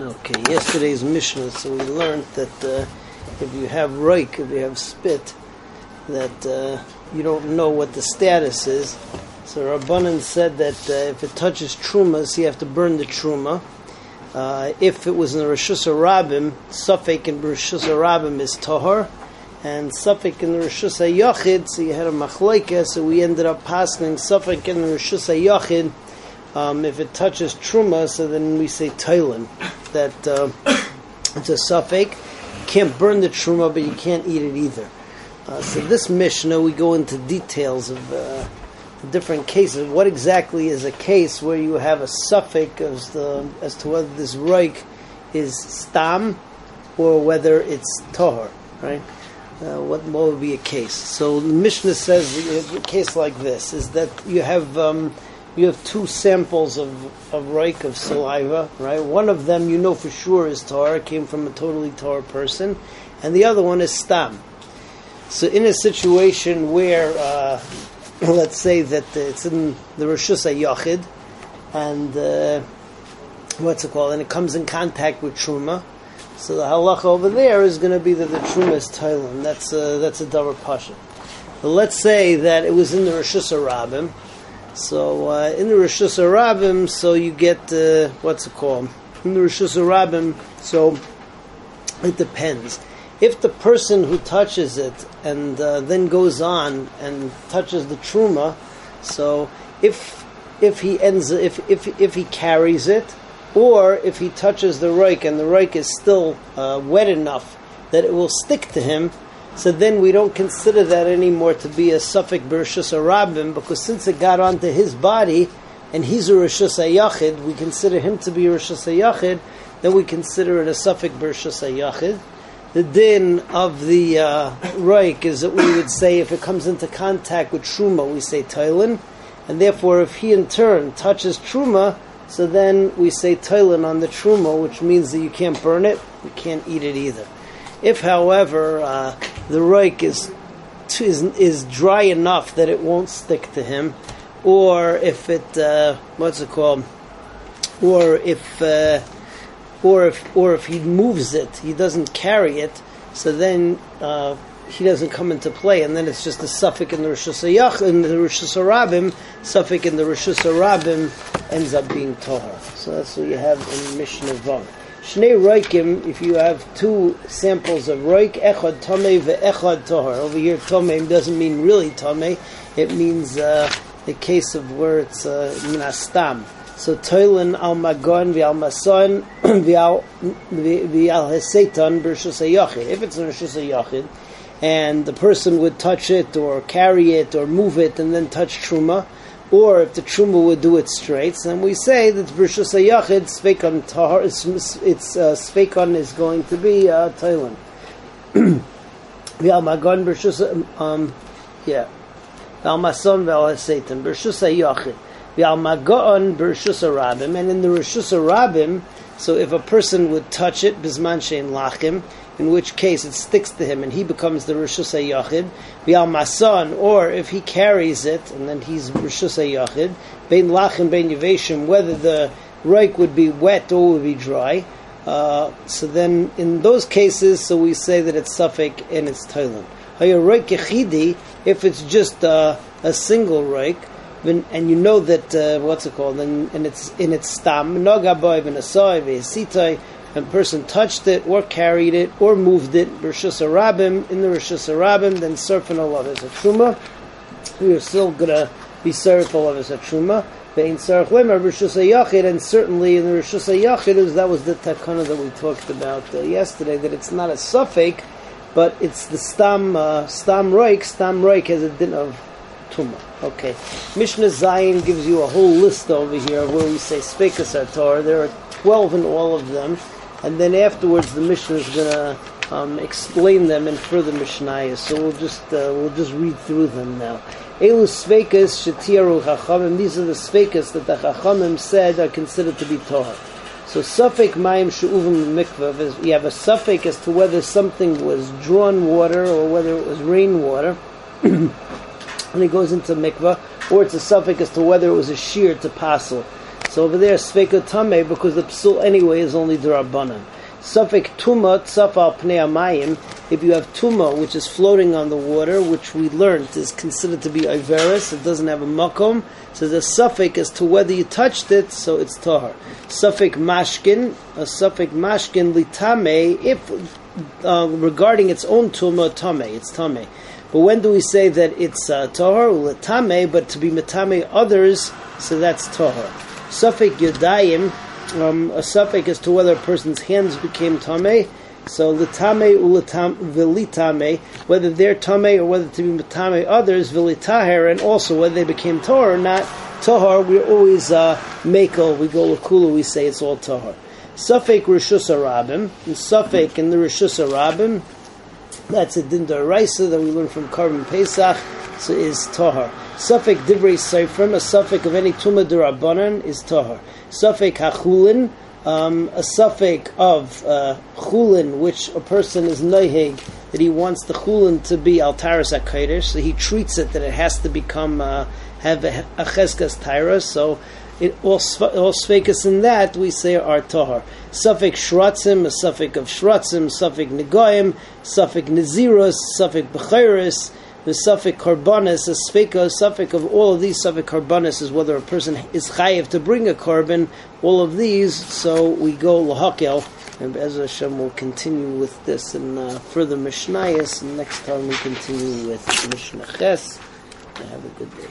Okay, yesterday's Mishnah, so we learned that uh, if you have reik, if you have spit, that uh, you don't know what the status is. So Rabbanan said that uh, if it touches trumas, you have to burn the truma. Uh, if it was in the Rishus Rabim, Suffolk in Rishus Rabim is Tahar, and Suffolk in the Rishus Yachid, so you had a Machlaika, so we ended up passing Suffolk in the Rishus Yachid. Um, if it touches truma, so then we say toilin that uh, it's a suffix. You can't burn the truma, but you can't eat it either. Uh, so this Mishnah, we go into details of uh, different cases. What exactly is a case where you have a suffix as, the, as to whether this reik is stam or whether it's tahor, right? Uh, what, what would be a case? So the Mishnah says a case like this is that you have um, you have two samples of, of reik, of saliva, right? One of them you know for sure is tar, came from a totally tar person, and the other one is stam. So in a situation where, uh, let's say that it's in the Rishus Yachid, and uh, what's it called, and it comes in contact with Truma, so the halacha over there is going to be that the Truma is toilin. That's a, that's a double pasha. But let's say that it was in the Rishus Rabim, so uh, in the Rishus Rabim, so you get uh, what's it called? In the Rishus Rabim, so it depends. If the person who touches it and uh, then goes on and touches the truma, so if if he ends if if if he carries it, or if he touches the reik and the reik is still uh, wet enough that it will stick to him, so then we don't consider that anymore to be a suffix bershus rabim because since it got onto his body and he's a rishus yachid, we consider him to be a rishus yachid. Then we consider it a suffix bershus yachid. The din of the uh, is that we would say if it comes into contact with truma, we say toilin, and therefore if he in turn touches truma, so then we say toilin on the truma, which means that you can't burn it, you can't eat it either. If, however, uh, the roik is, is is dry enough that it won't stick to him, or if it uh, what's it called, or if uh, or if or if he moves it, he doesn't carry it, so then uh, he doesn't come into play, and then it's just a suffix in the Rishus Harabim, in the Rishus Harabim suffix in the Rishus Harabim ends up being Torah. So that's what you have in Mishnah Vav. Shnei roikim, if you have two samples of roik, echad tomei ve'echad tohar. Over here, tomei doesn't mean really tomei. It means uh, the case of where it's uh, minastam. So toilin al magon v'al mason v'al hesetan b'rishus yachid. If it's a rishus yachid, and the person would touch it or carry it or move it and then touch truma, or if the truma would do it straight, then we say that Bershus Yachid Sveikon Tahar, its, uh, is going to be uh, toilin. Magon Bershus, um, yeah. V'Almason V'Al Bershus Yachid. Magon Bershus Rabim, and in the Bershus Rabim, so if a person would touch it, Bisman Shein Lachim, in which case it sticks to him and he becomes the Rishus HaYachid, Bial Masan, or if he carries it and then he's Rishus HaYachid, Bein Lachim, Bein Yeveshim, whether the reik would be wet or would be dry. Uh, so then in those cases, so we say that it's suffix and it's toilin. If it's just uh, a single reik, and you know that uh, what's it called, and, and it's in its stam, nogaboy v'nasoy v'esitai, a person touched it or carried it or moved it, Rishus Arabim, in the Rishus Arabim, then Surfin Allah is a Truma. We are still to be Surf Allah is a Truma. Vein Sarach Lemer, Rishus Yachid, and certainly in the Rishus Yachid, that was the takana that we talked about uh, yesterday, that it's not a suffix, but it's the Stam, uh, Stam Roik, Stam Roik has a din of Okay. Mishnah Zayin gives you a whole list over here where we say Spekas Torah. There are 12 in all of them and then afterwards the Mishnah is going to um, explain them in further Mishnayos. So we'll just uh, we'll just read through them now. Elu sveikas shetiaru chachamim. These are the sveikas that the chachamim said are considered to be torah. So suffik mayim she'uvim mikvah. You have a suffix as to whether something was drawn water or whether it was rainwater. and it goes into mikvah, or it's a suffix as to whether it was a shear to passel. So over there, Sveka Tame, because the psul anyway is only Durabanan. Suffolk Tuma Tzafal Pnei if you have Tuma, which is floating on the water, which we learned is considered to be Iveris, it doesn't have a Makom, so the suffix as to whether you touched it, so it's Tahar. Suffix Mashkin, a suffix Mashkin Litame, if uh, regarding its own Tuma, Tame, it's Tame. But when do we say that it's uh, Tahar, Litame, but to be Matame others, so that's Tahar. Suffix Yudayim, um, a suffix as to whether a person's hands became tame. So litame ulitam vilitame, whether they're tame or whether to be matame others vilitaher, and also whether they became tahor or not. Tahor, we're always uh, makel. We go lakula. We say it's all tahor. Suffix rishus arabim, and suffix in the rishus arabim. That's a dinda raisa that we learn from Karban Pesach. So is tahor. Suffix divrei seifrim, a suffix of any tuma durabanan is tahor. Suffix hachulin, um, a suffix of uh, chulin, which a person is noihig, that he wants the chulin to be altaris akaidish, so he treats it that it has to become uh, have a, a cheskas. So it, all, all in that we say are tahar. Suffix shratzim, a suffix of shratzim, suffix negoyim, suffix nezirus, suffix bechiris, the suffix karbanis, a sveka, suffix of all of these suffix karbanis is whether a person is chayiv to bring a karban. All of these, so we go lahakel, and B'ezras Hashem will continue with this and uh, further Mishnayos. And next time we continue with Mishnah Ches. Have a good day.